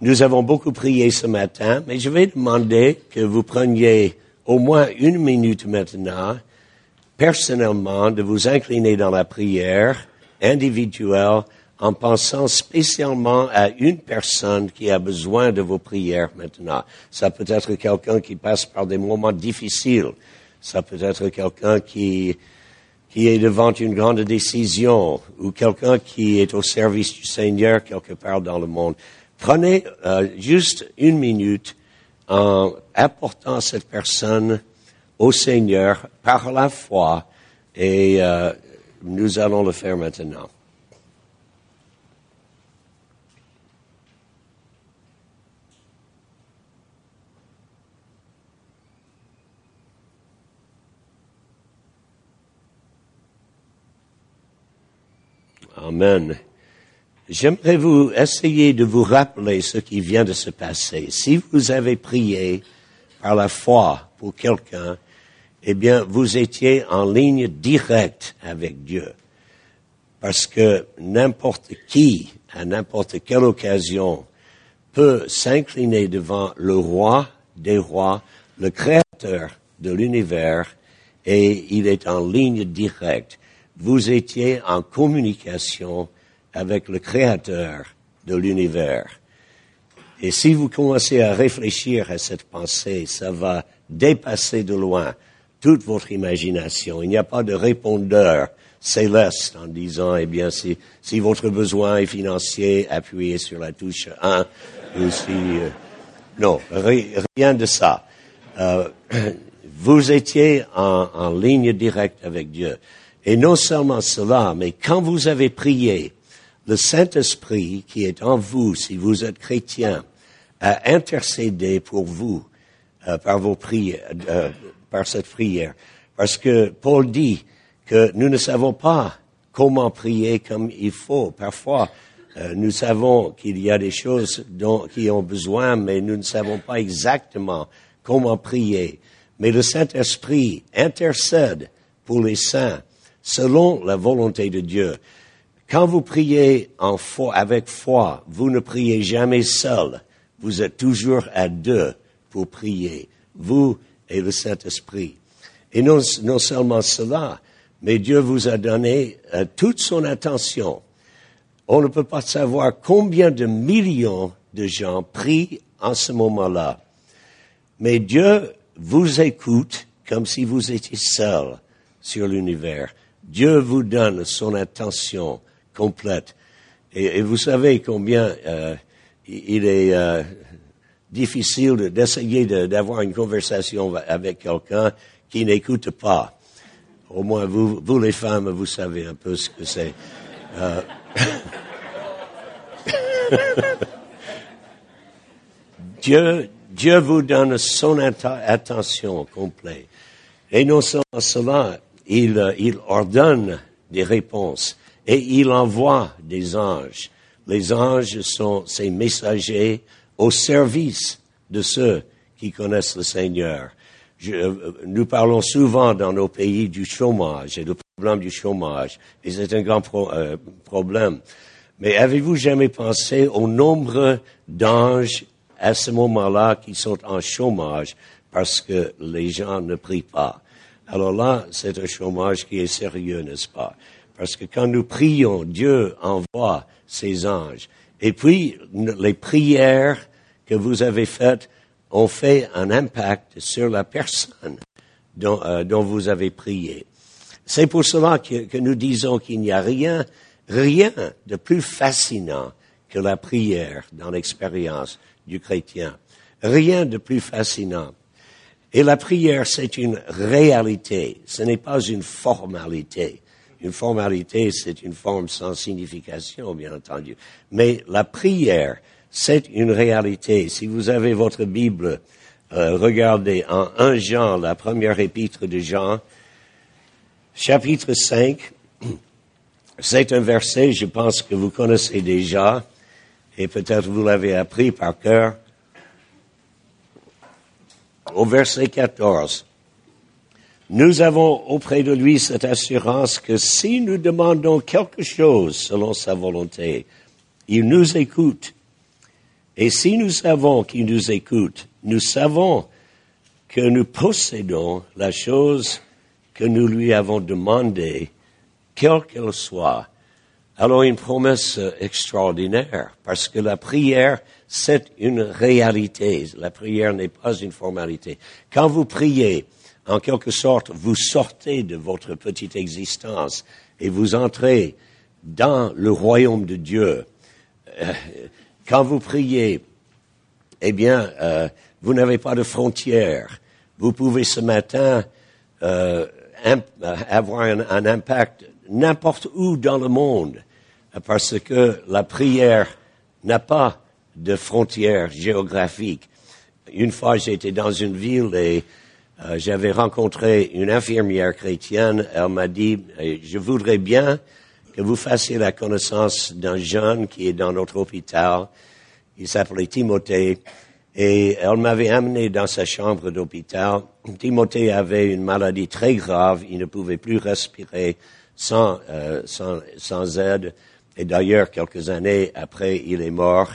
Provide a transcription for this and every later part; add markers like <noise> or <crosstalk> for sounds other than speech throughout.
Nous avons beaucoup prié ce matin, mais je vais demander que vous preniez au moins une minute maintenant, personnellement, de vous incliner dans la prière individuelle en pensant spécialement à une personne qui a besoin de vos prières maintenant. Ça peut être quelqu'un qui passe par des moments difficiles. Ça peut être quelqu'un qui, qui est devant une grande décision ou quelqu'un qui est au service du Seigneur quelque part dans le monde. Prenez euh, juste une minute en apportant cette personne au Seigneur par la foi et euh, nous allons le faire maintenant. Amen. J'aimerais vous essayer de vous rappeler ce qui vient de se passer. Si vous avez prié par la foi pour quelqu'un, eh bien, vous étiez en ligne directe avec Dieu. Parce que n'importe qui, à n'importe quelle occasion, peut s'incliner devant le roi des rois, le créateur de l'univers, et il est en ligne directe vous étiez en communication avec le Créateur de l'univers. Et si vous commencez à réfléchir à cette pensée, ça va dépasser de loin toute votre imagination. Il n'y a pas de répondeur céleste en disant, eh bien, si, si votre besoin est financier, appuyez sur la touche 1. Ou si, euh, non, rien de ça. Euh, <clears throat> vous étiez en, en ligne directe avec Dieu. Et non seulement cela, mais quand vous avez prié, le Saint-Esprit qui est en vous, si vous êtes chrétien, a intercédé pour vous euh, par vos prières, euh, par cette prière. Parce que Paul dit que nous ne savons pas comment prier comme il faut. Parfois, euh, nous savons qu'il y a des choses dont, qui ont besoin, mais nous ne savons pas exactement comment prier. Mais le Saint-Esprit intercède pour les saints selon la volonté de Dieu. Quand vous priez avec foi, vous ne priez jamais seul. Vous êtes toujours à deux pour prier, vous et le Saint-Esprit. Et non, non, seulement cela, mais Dieu vous a donné euh, toute son attention. On ne peut pas savoir combien de millions de gens prient en ce moment-là. Mais Dieu vous écoute comme si vous étiez seul sur l'univers. Dieu vous donne son attention complète. Et, vous savez combien euh, il est euh, difficile d'essayer d'avoir une conversation avec quelqu'un qui n'écoute pas. Au moins, vous, vous les femmes, vous savez un peu ce que c'est. Euh, <laughs> Dieu, Dieu vous donne son attention complète. Et non seulement cela, il, il ordonne des réponses et il envoie des anges. Les anges sont ses messagers au service de ceux qui connaissent le Seigneur. Je, nous parlons souvent dans nos pays du chômage et du problème du chômage, et c'est un grand euh, problème. Mais avez-vous jamais pensé au nombre d'anges à ce moment-là qui sont en chômage parce que les gens ne prient pas? Alors là, c'est un chômage qui est sérieux, n'est-ce pas? Parce que quand nous prions, Dieu envoie ses anges. Et puis, les prières que vous avez faites ont fait un impact sur la personne dont, euh, dont vous avez prié. C'est pour cela que, que nous disons qu'il n'y a rien, rien de plus fascinant que la prière dans l'expérience du chrétien. Rien de plus fascinant. Et la prière, c'est une réalité, ce n'est pas une formalité. Une formalité, c'est une forme sans signification, bien entendu. Mais la prière, c'est une réalité. Si vous avez votre Bible, euh, regardez en 1 Jean, la première épître de Jean, chapitre 5, <clears throat> c'est un verset, je pense que vous connaissez déjà, et peut-être vous l'avez appris par cœur au verset 14. Nous avons auprès de lui cette assurance que si nous demandons quelque chose selon sa volonté, il nous écoute. Et si nous savons qu'il nous écoute, nous savons que nous possédons la chose que nous lui avons demandée, quelle qu'elle soit. Alors une promesse extraordinaire, parce que la prière, c'est une réalité. La prière n'est pas une formalité. Quand vous priez, en quelque sorte, vous sortez de votre petite existence et vous entrez dans le royaume de Dieu. Euh, quand vous priez, eh bien, euh, vous n'avez pas de frontières. Vous pouvez ce matin euh, avoir un, impact n'importe où dans le monde, parce que la prière n'a pas de frontières géographiques. Une fois, j'étais dans une ville et euh, j'avais rencontré une infirmière chrétienne. Elle m'a dit, je voudrais bien que vous fassiez la connaissance d'un jeune qui est dans notre hôpital. Il s'appelait Timothée. Et elle m'avait amené dans sa chambre d'hôpital. Timothée avait une maladie très grave. Il ne pouvait plus respirer sans, euh, sans, sans aide. Et d'ailleurs, quelques années après, il est mort.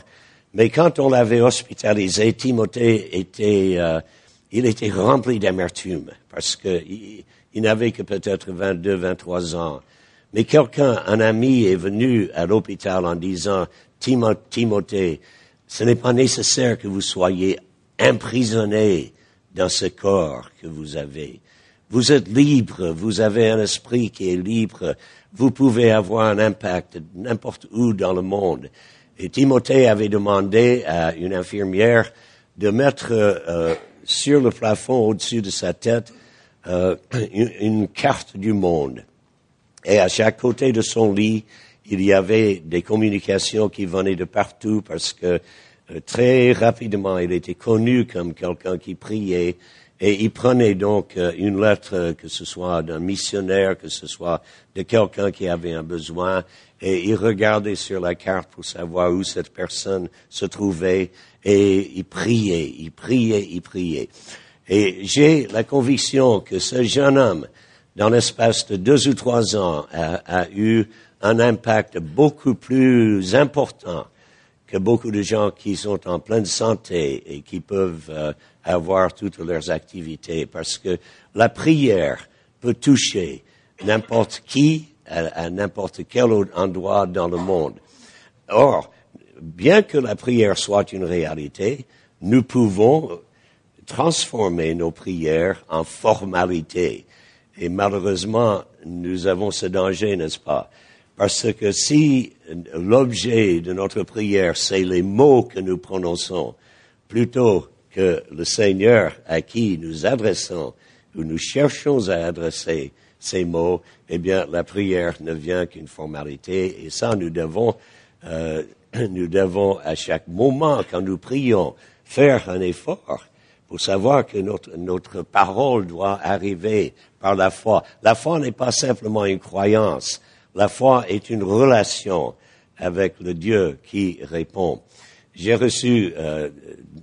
Mais quand on l'avait hospitalisé, Timothée était, euh, il était rempli d'amertume parce qu'il il, n'avait que peut-être 22, 23 ans. Mais quelqu'un, un ami, est venu à l'hôpital en disant, Timothée, ce n'est pas nécessaire que vous soyez emprisonné dans ce corps que vous avez. Vous êtes libre, vous avez un esprit qui est libre, vous pouvez avoir un impact n'importe où dans le monde. Et Timothée avait demandé à une infirmière de mettre euh, sur le plafond au-dessus de sa tête euh, une, carte du monde. Et à chaque côté de son lit, il y avait des communications qui venaient de partout parce que euh, très rapidement, il était connu comme quelqu'un qui priait et il prenait donc euh, une lettre, que ce soit d'un missionnaire, que ce soit de quelqu'un qui avait un besoin, et il regardait sur la carte pour savoir où cette personne se trouvait, et il priait, il priait, il priait. Et j'ai la conviction que ce jeune homme, dans l'espace de deux ou trois ans, a, eu un impact beaucoup plus important que beaucoup de gens qui sont en pleine santé et qui peuvent euh, avoir toutes leurs activités, parce que la prière peut toucher n'importe qui à, n'importe quel endroit dans le monde. Or, bien que la prière soit une réalité, nous pouvons transformer nos prières en formalité. Et malheureusement, nous avons ce danger, n'est-ce pas? Parce que si l'objet de notre prière, c'est les mots que nous prononçons, plutôt que le Seigneur à qui nous adressons ou nous cherchons à adresser ces mots, eh bien, la prière ne vient qu'une formalité. Et ça, nous devons, euh, <clears throat> nous devons à chaque moment, quand nous prions, faire un effort pour savoir que notre, notre parole doit arriver par la foi. La foi n'est pas simplement une croyance. La foi est une relation avec le Dieu qui répond. J'ai reçu euh,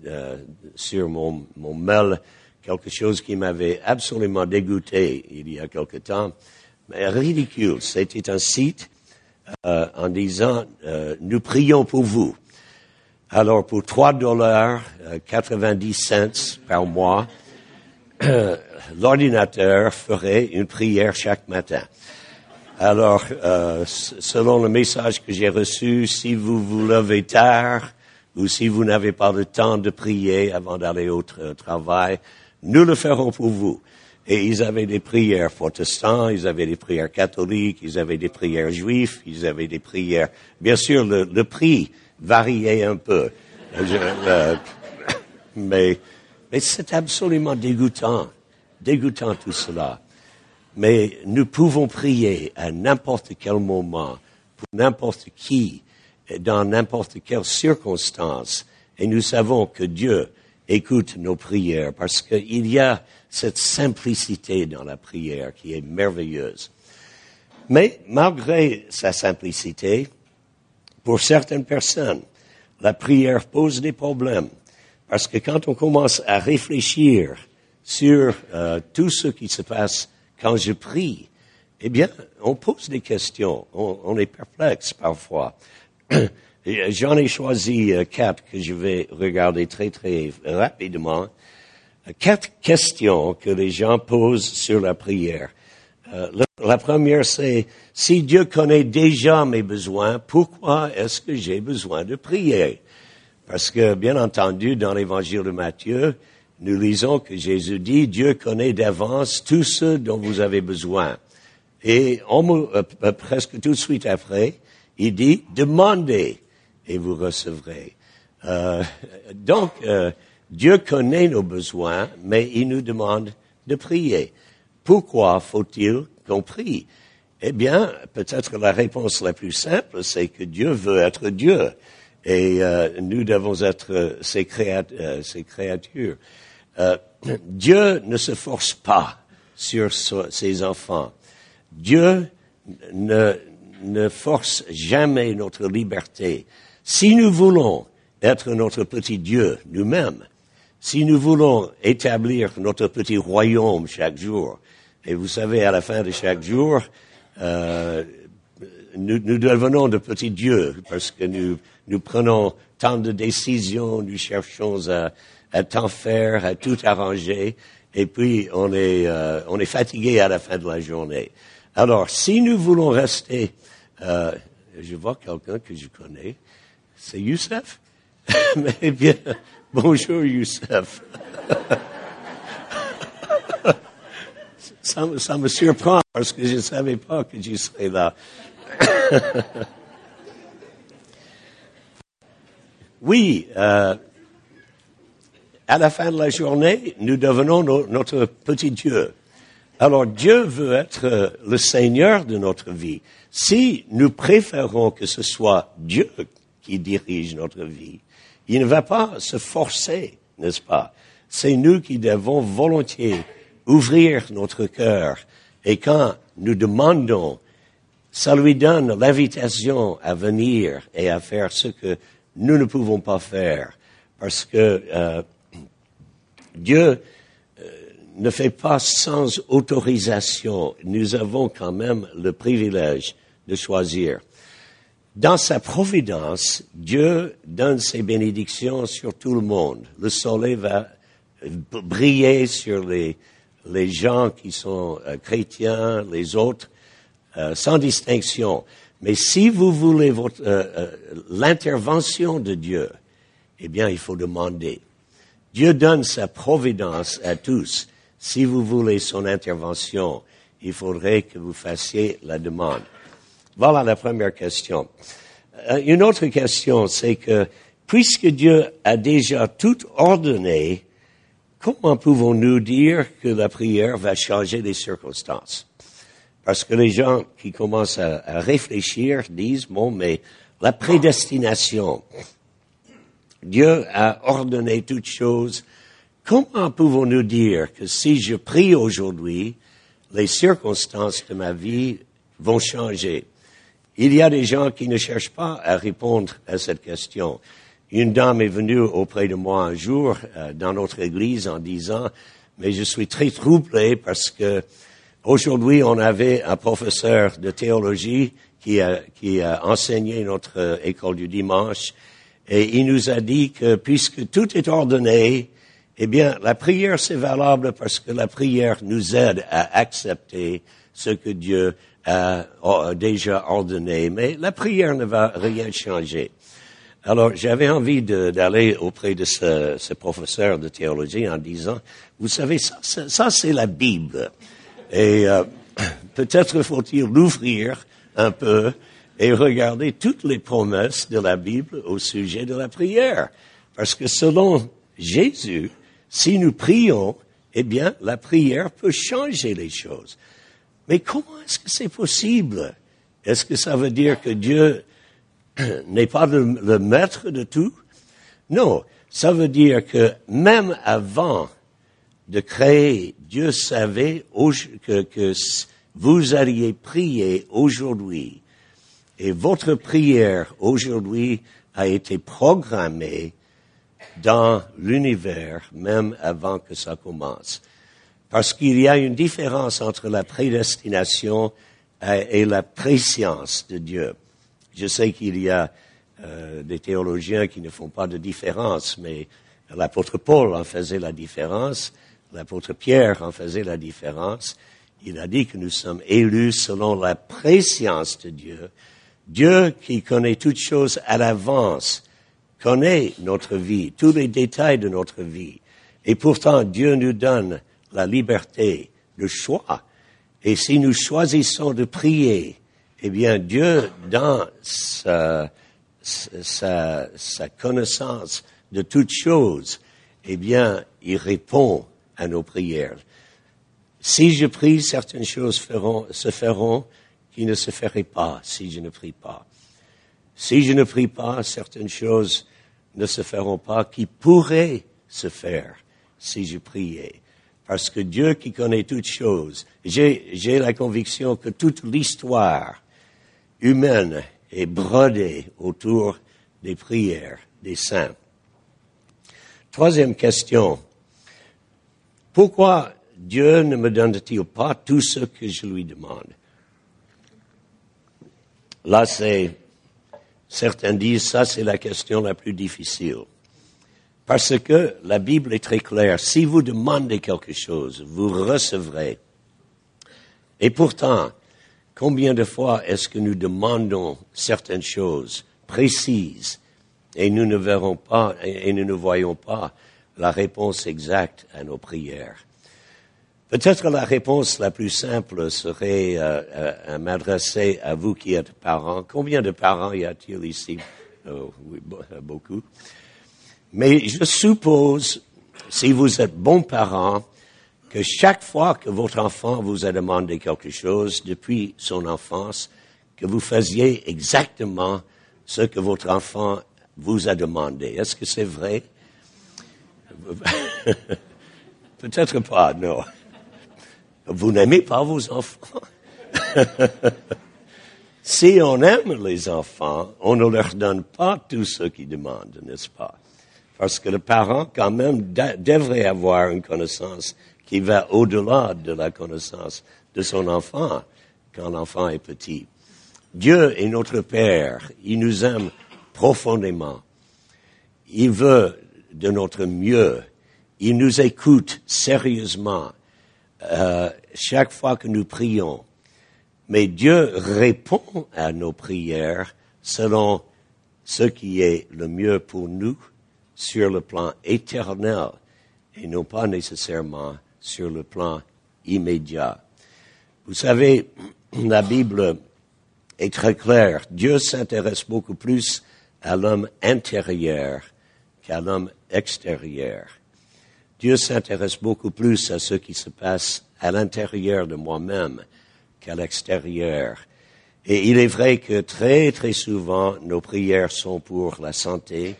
euh, sur mon, mon mail quelque chose qui m'avait absolument dégoûté il y a quelque temps, mais ridicule. C'était un site euh, en disant euh, nous prions pour vous. Alors pour 3 dollars 90 cents par mois, <clears throat> l'ordinateur ferait une prière chaque matin. Alors, selon le message que j'ai reçu, si vous vous levez tard, ou si vous n'avez pas le temps de prier avant d'aller au travail, nous le ferons pour vous. Et ils avaient des prières protestants, ils avaient des prières catholiques, ils avaient des prières juifs, ils avaient des prières. Bien sûr, le, prix variait un peu. Euh, mais mais c'est absolument dégoûtant, dégoûtant tout cela. Mais nous pouvons prier à n'importe quel moment, pour n'importe qui, dans n'importe quelle circonstance. Et nous savons que Dieu écoute nos prières parce qu'il y a cette simplicité dans la prière qui est merveilleuse. Mais malgré sa simplicité, pour certaines personnes, la prière pose des problèmes. Parce que quand on commence à réfléchir sur euh, tout ce qui se passe quand je prie, eh bien, on pose des questions, on est perplexe parfois. <clears throat> j'en ai choisi euh, quatre que je vais regarder très très rapidement. Quatre questions que les gens posent sur la prière. Euh, la première, c'est si Dieu connaît déjà mes besoins, pourquoi est-ce que j'ai besoin de prier? Parce que, bien entendu, dans l'Évangile de Matthieu, nous lisons que Jésus dit Dieu connaît d'avance tout ce dont vous avez besoin. Et euh, euh, presque tout de suite après, il dit demandez et vous recevrez. donc, Dieu connaît nos besoins, mais il nous demande de prier. Pourquoi faut-il qu'on prie? Eh bien, peut-être la réponse la plus simple, c'est que Dieu veut être Dieu et euh, nous devons être ses, euh, créatures. Euh, <clears throat> Dieu ne se force pas sur ses enfants. Dieu ne, ne force jamais notre liberté. Si nous voulons être notre petit Dieu nous-mêmes, si nous voulons établir notre petit royaume chaque jour, et vous savez, à la fin de chaque jour, euh, nous, nous, devenons de petits dieux parce que nous, nous prenons tant de décisions, nous cherchons à, à tant faire, à tout arranger, et puis on est, euh, on est fatigué à la fin de la journée. Alors, si nous voulons rester, euh, je vois quelqu'un que je connais, c'est Youssef? Mais <laughs> bien, bonjour Youssef. ça, ça, me surprend parce que je ne savais pas que tu serais là. <coughs> oui, euh, à la fin de la journée, nous devenons notre petit Dieu. Alors Dieu veut être le Seigneur de notre vie. Si nous préférons que ce soit Dieu qui dirige notre vie, il ne va pas se forcer, n'est-ce pas? C'est nous qui devons volontiers ouvrir notre cœur. Et quand nous demandons, ça lui donne l'invitation à venir et à faire ce que nous ne pouvons pas faire. Parce que euh, Dieu euh, ne fait pas sans autorisation. Nous avons quand même le privilège de choisir. Dans sa providence, Dieu donne ses bénédictions sur tout le monde. Le soleil va briller sur les, les gens qui sont euh, chrétiens, les autres, euh, sans distinction. Mais si vous voulez euh, l'intervention de Dieu, eh bien, il faut demander. Dieu donne sa providence à tous. Si vous voulez son intervention, il faudrait que vous fassiez la demande. Voilà la première question. Une autre question, c'est que puisque Dieu a déjà tout ordonné, comment pouvons-nous dire que la prière va changer les circonstances? Parce que les gens qui commencent à, réfléchir disent, bon, mais la prédestination, Dieu a ordonné toutes choses. Comment pouvons-nous dire que si je prie aujourd'hui, les circonstances de ma vie vont changer? Il y a des gens qui ne cherchent pas à répondre à cette question. Une dame est venue auprès de moi un jour euh, dans notre église en disant, mais je suis très troublé parce que aujourd'hui on avait un professeur de théologie qui a, qui a enseigné notre euh, école du dimanche et il nous a dit que puisque tout est ordonné, eh bien la prière c'est valable parce que la prière nous aide à accepter ce que Dieu a déjà ordonné, mais la prière ne va rien changer. Alors, j'avais envie d'aller auprès de ce, ce, professeur de théologie en disant, vous savez, ça, ça, c'est la Bible. Et euh, <clears throat> peut-être faut-il l'ouvrir un peu et regarder toutes les promesses de la Bible au sujet de la prière. Parce que selon Jésus, si nous prions, eh bien, la prière peut changer les choses. Mais comment est-ce que c'est possible? Est-ce que ça veut dire que Dieu n'est pas le, maître de tout? Non, ça veut dire que même avant de créer, Dieu savait que, que vous alliez prier aujourd'hui. Et votre prière aujourd'hui a été programmée dans l'univers même avant que ça commence. Parce qu'il y a une différence entre la prédestination et la préscience de Dieu. Je sais qu'il y a euh, des théologiens qui ne font pas de différence, mais l'apôtre Paul en faisait la différence, l'apôtre Pierre en faisait la différence. Il a dit que nous sommes élus selon la préscience de Dieu. Dieu qui connaît toutes choses à l'avance, connaît notre vie, tous les détails de notre vie. Et pourtant, Dieu nous donne la liberté, le choix. Et si nous choisissons de prier, eh bien, Dieu, dans sa, sa, sa connaissance de toutes choses, eh bien, il répond à nos prières. Si je prie, certaines choses se feront qui ne se feraient pas si je ne prie pas. Si je ne prie pas, certaines choses ne se feront pas qui pourraient se faire si je priais. Parce que Dieu qui connaît toutes choses, j'ai la conviction que toute l'histoire humaine est brodée autour des prières des saints. Troisième question. Pourquoi Dieu ne me donne-t-il pas tout ce que je lui demande? Là, c'est, certains disent, ça c'est la question la plus difficile. Parce que la Bible est très claire. Si vous demandez quelque chose, vous recevrez. Et pourtant, combien de fois est-ce que nous demandons certaines choses précises et nous ne verrons pas et nous ne voyons pas la réponse exacte à nos prières? Peut-être la réponse la plus simple serait euh, euh, m'adresser à vous qui êtes parents. Combien de parents y a-t-il ici? Oh, oui, Beaucoup. Mais je suppose, si vous êtes bons parents, que chaque fois que votre enfant vous a demandé quelque chose depuis son enfance, que vous faisiez exactement ce que votre enfant vous a demandé. Est-ce que c'est vrai? <laughs> Peut-être pas, non. Vous n'aimez pas vos enfants? <laughs> si on aime les enfants, on ne leur donne pas tout ce qu'ils demandent, n'est-ce pas? Parce que le parent, quand même, devrait avoir une connaissance qui va au-delà de la connaissance de son enfant quand l'enfant est petit. Dieu est notre Père. Il nous aime profondément. Il veut de notre mieux. Il nous écoute sérieusement. Euh, chaque fois que nous prions. Mais Dieu répond à nos prières selon ce qui est le mieux pour nous sur le plan éternel et non pas nécessairement sur le plan immédiat. Vous savez, <clears throat> la Bible est très claire. Dieu s'intéresse beaucoup plus à l'homme intérieur qu'à l'homme extérieur. Dieu s'intéresse beaucoup plus à ce qui se passe à l'intérieur de moi-même qu'à l'extérieur. Et il est vrai que très, très souvent, nos prières sont pour la santé,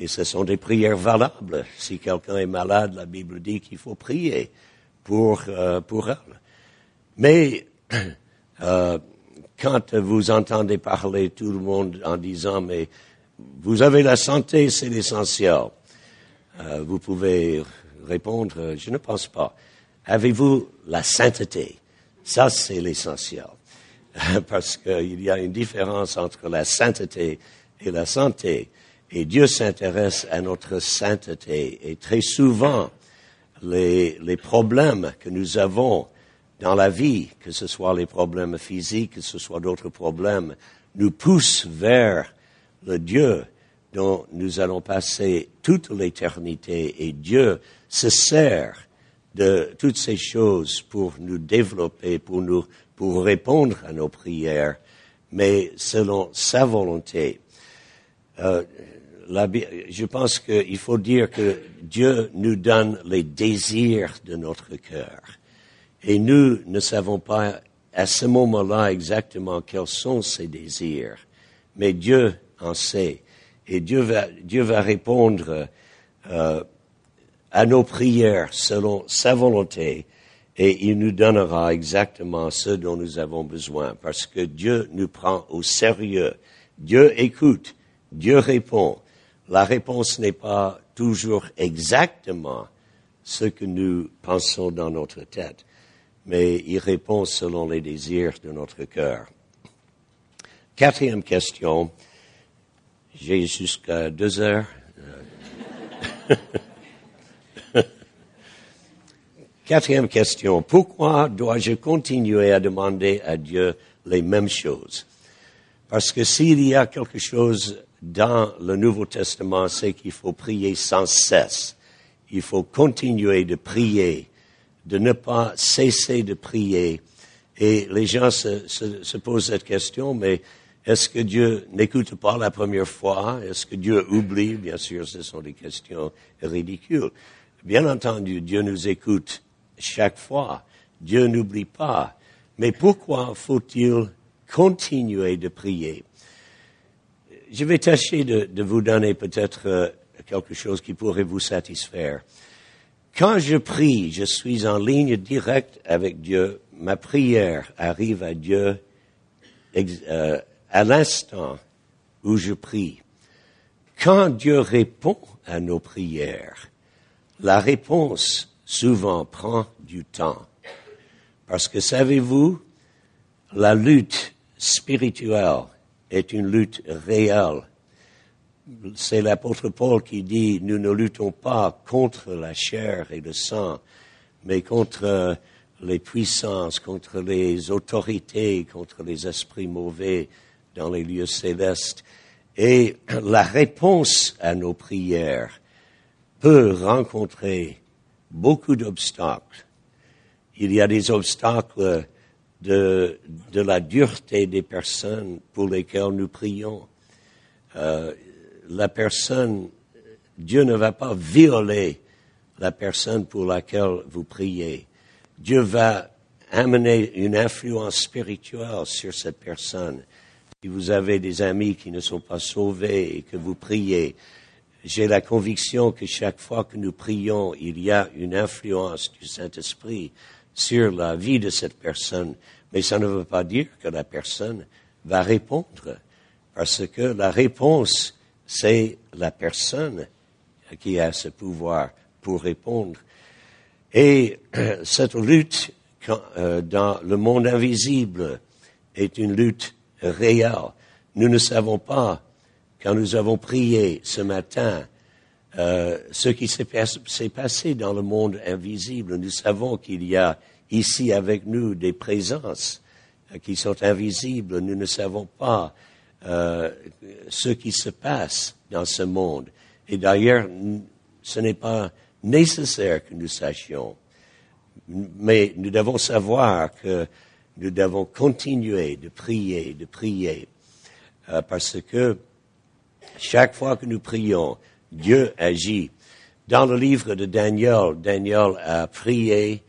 et ce sont des prières valables. Si quelqu'un est malade, la Bible dit qu'il faut prier pour, euh, pour elle. Mais <clears throat> euh, quand vous entendez parler tout le monde en disant, mais vous avez la santé, c'est l'essentiel. Euh, vous pouvez répondre, je ne pense pas. Avez-vous la sainteté? Ça, c'est l'essentiel. <laughs> Parce qu'il y a une différence entre la sainteté et la santé. Et Dieu s'intéresse à notre sainteté. Et très souvent, les, les problèmes que nous avons dans la vie, que ce soit les problèmes physiques, que ce soit d'autres problèmes, nous poussent vers le Dieu dont nous allons passer toute l'éternité et Dieu se sert de toutes ces choses pour nous développer, pour nous, pour répondre à nos prières, mais selon sa volonté. Euh, je pense qu'il faut dire que Dieu nous donne les désirs de notre cœur. Et nous ne savons pas à ce moment-là exactement quels sont ces désirs. Mais Dieu en sait. Et Dieu va, répondre euh, à nos prières selon sa volonté et il nous donnera exactement ce dont nous avons besoin parce que Dieu nous prend au sérieux. Dieu écoute, Dieu répond. La réponse n'est pas toujours exactement ce que nous pensons dans notre tête, mais il répond selon les désirs de notre cœur. Quatrième question, J'ai jusqu'à deux heures. <laughs> Quatrième question. Pourquoi dois-je continuer à demander à Dieu les mêmes choses? Parce que s'il y a quelque chose dans le Nouveau Testament, c'est qu'il faut prier sans cesse. Il faut continuer de prier, de ne pas cesser de prier. Et les gens se, se posent cette question, mais est-ce que Dieu n'écoute pas la première fois? Est-ce que Dieu oublie? Bien sûr, ce sont des questions ridicules. Bien entendu, Dieu nous écoute chaque fois. Dieu n'oublie pas. Mais pourquoi faut-il continuer de prier? Je vais tâcher de, vous donner peut-être euh, quelque chose qui pourrait vous satisfaire. Quand je prie, je suis en ligne directe avec Dieu. Ma prière arrive à Dieu euh, à l'instant où je prie. Quand Dieu répond à nos prières, la réponse souvent prend du temps. Parce que savez-vous, la lutte spirituelle est une lutte réelle. C'est l'apôtre Paul qui dit, nous ne luttons pas contre la chair et le sang, mais contre les puissances, contre les autorités, contre les esprits mauvais dans les lieux célestes. Et <clears throat> la réponse à nos prières peut rencontrer beaucoup d'obstacles. Il y a des obstacles de, de la dureté des personnes pour lesquelles nous prions. Euh, la personne, Dieu ne va pas violer la personne pour laquelle vous priez. Dieu va amener une influence spirituelle sur cette personne. Si vous avez des amis qui ne sont pas sauvés et que vous priez, j'ai la conviction que chaque fois que nous prions, il y a une influence du Saint-Esprit sur la vie de cette personne. Mais ça ne veut pas dire que la personne va répondre, parce que la réponse, c'est la personne qui a ce pouvoir pour répondre. Et <clears throat> cette lutte euh, dans le monde invisible est une lutte réelle. Nous ne savons pas quand nous avons prié ce matin, euh, ce qui s'est passé dans le monde invisible, nous savons qu'il y a ici avec nous des présences euh, qui sont invisibles. Nous ne savons pas euh, ce qui se passe dans ce monde. Et d'ailleurs, ce n'est pas nécessaire que nous sachions. Mais nous devons savoir que nous devons continuer de prier, de prier, parce que chaque fois que nous prions, Dieu agit. Dans le livre de Daniel, Daniel a prié,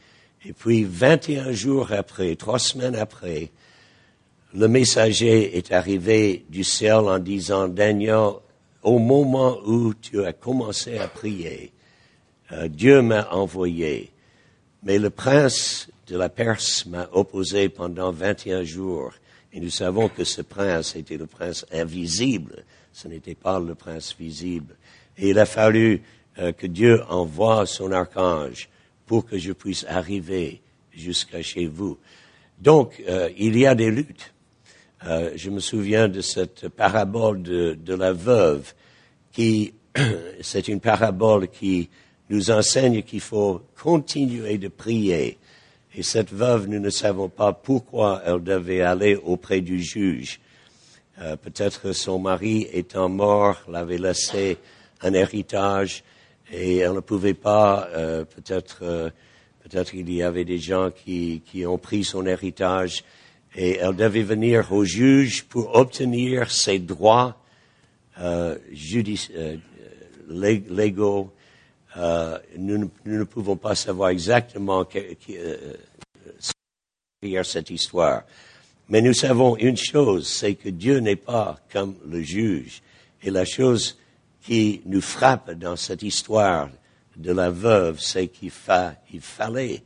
et puis 21 jours après, trois semaines après, le messager est arrivé du ciel en disant, Daniel, au moment où tu as commencé à prier, euh, Dieu m'a envoyé, mais le prince de la Perse m'a opposé pendant 21 jours. Et nous savons que ce prince était le prince invisible ce n'était pas le prince visible. Et il a fallu euh, que Dieu envoie son archange pour que je puisse arriver jusqu'à chez vous. Donc, euh, il y a des luttes. Euh, je me souviens de cette parabole de, la veuve qui, <clears throat> c'est une parabole qui nous enseigne qu'il faut continuer de prier. Et cette veuve, nous ne savons pas pourquoi elle devait aller auprès du juge. Peut-être son mari étant mort l'avait laissé un héritage et elle ne pouvait pas, euh, peut-être, euh, peut-être il y avait des gens qui, qui ont pris son héritage et elle devait venir au juge pour obtenir ses droits légaux. Nous, nous, ne pouvons pas savoir exactement qui, qui, cette histoire. Mais nous savons une chose, c'est que Dieu n'est pas comme le juge. Et la chose qui nous frappe dans cette histoire de la veuve, c'est qu'il fallait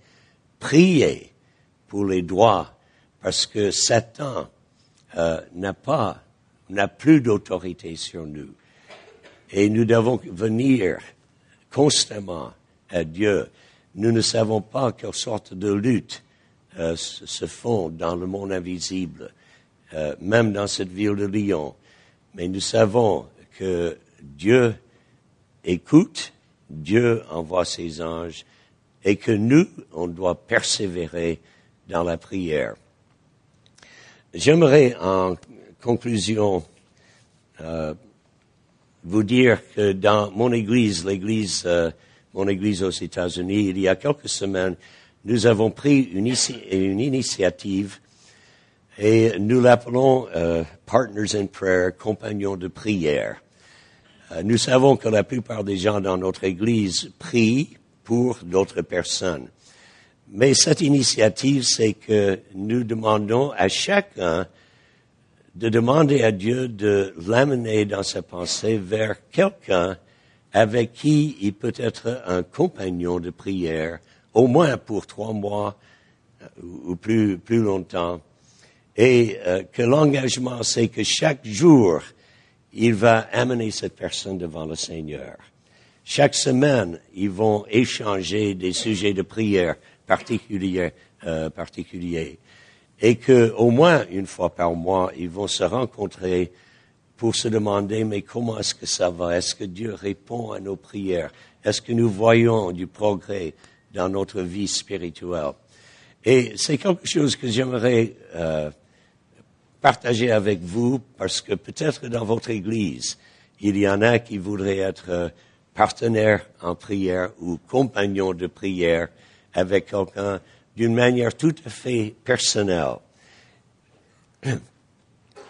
prier pour les droits, parce que Satan euh, n'a pas, n'a plus d'autorité sur nous. Et nous devons venir constamment à Dieu. Nous ne savons pas quelle sorte de lutte euh, se font dans le monde invisible, euh, même dans cette ville de Lyon. Mais nous savons que Dieu écoute, Dieu envoie ses anges et que nous, on doit persévérer dans la prière. J'aimerais en conclusion euh, vous dire que dans mon église, l'église, euh, mon église aux États-Unis, il y a quelques semaines, nous avons pris une, initiative et nous l'appelons euh, Partners in Prayer, compagnons de prière. Euh, nous savons que la plupart des gens dans notre Église prient pour d'autres personnes. Mais cette initiative, c'est que nous demandons à chacun de demander à Dieu de l'amener dans sa pensée vers quelqu'un avec qui il peut être un compagnon de prière, au moins pour trois mois euh, ou plus, plus longtemps. Et euh, que l'engagement, c'est que chaque jour, il va amener cette personne devant le Seigneur. Chaque semaine, ils vont échanger des sujets de prière particuliers, euh, particuliers. Et que, au moins une fois par mois, ils vont se rencontrer pour se demander, mais comment est-ce que ça va? Est-ce que Dieu répond à nos prières? Est-ce que nous voyons du progrès dans notre vie spirituelle? Et c'est quelque chose que j'aimerais euh, partager avec vous parce que peut-être dans votre Église, il y en a qui voudraient être euh, partenaires en prière ou compagnons de prière avec quelqu'un d'une manière tout à fait personnelle. <clears throat>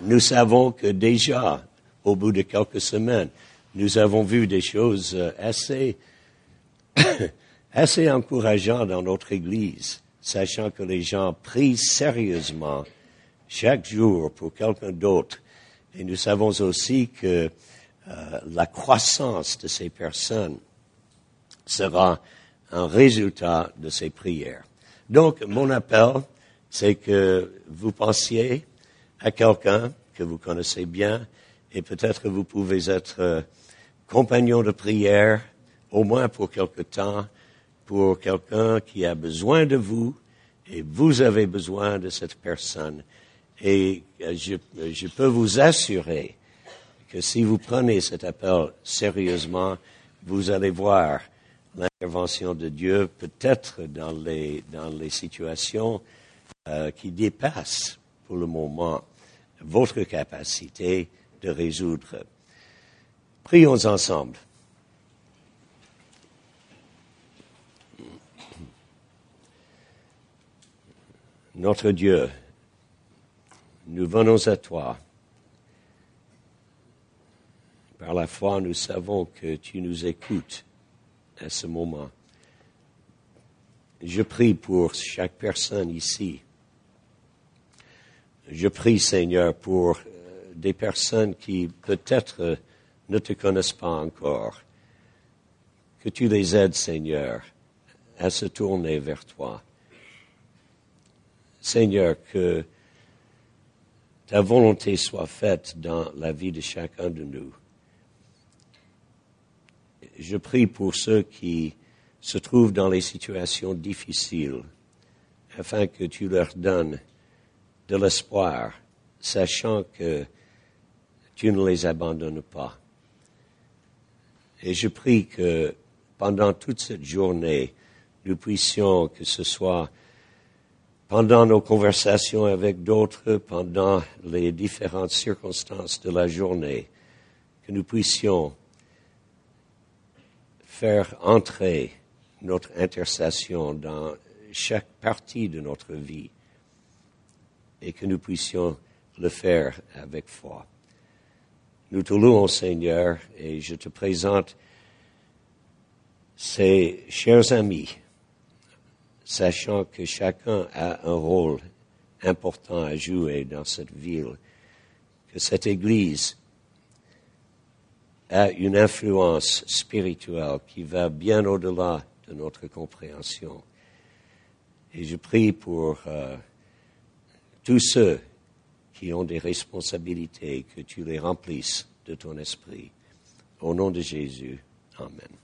Nous savons que déjà, au bout de quelques semaines, nous avons vu des choses euh, assez, <clears throat> assez encourageantes dans notre Église, sachant que les gens prient sérieusement chaque jour pour quelqu'un d'autre. Et nous savons aussi que euh, la croissance de ces personnes sera un résultat de ces prières. Donc, mon appel, c'est que vous pensiez à quelqu'un que vous connaissez bien et peut-être vous pouvez être euh, compagnon de prière, au moins pour quelque temps, pour quelqu'un qui a besoin de vous et vous avez besoin de cette personne. Et euh, je, je, peux vous assurer que si vous prenez cet appel sérieusement, vous allez voir l'intervention de Dieu peut-être dans les, dans les situations euh, qui dépassent pour le moment votre capacité de résoudre. Prions ensemble. Notre Dieu, nous venons à toi. Par la foi, nous savons que tu nous écoutes à ce moment. Je prie pour chaque personne ici. Je prie, Seigneur, pour euh, des personnes qui peut-être ne te connaissent pas encore. Que tu les aides, Seigneur, à se tourner vers toi. Seigneur, que ta volonté soit faite dans la vie de chacun de nous. Je prie pour ceux qui se trouvent dans les situations difficiles, afin que tu leur donnes de l'espoir, sachant que tu ne les abandonnes pas. Et je prie que pendant toute cette journée, nous puissions, que ce soit pendant nos conversations avec d'autres, pendant les différentes circonstances de la journée, que nous puissions faire entrer notre intercession dans chaque partie de notre vie et que nous puissions le faire avec foi. Nous te louons, Seigneur, et je te présente ces chers amis sachant que chacun a un rôle important à jouer dans cette ville, que cette Église a une influence spirituelle qui va bien au-delà de notre compréhension. Et je prie pour euh, tous ceux qui ont des responsabilités, que tu les remplisses de ton esprit. Au nom de Jésus. Amen.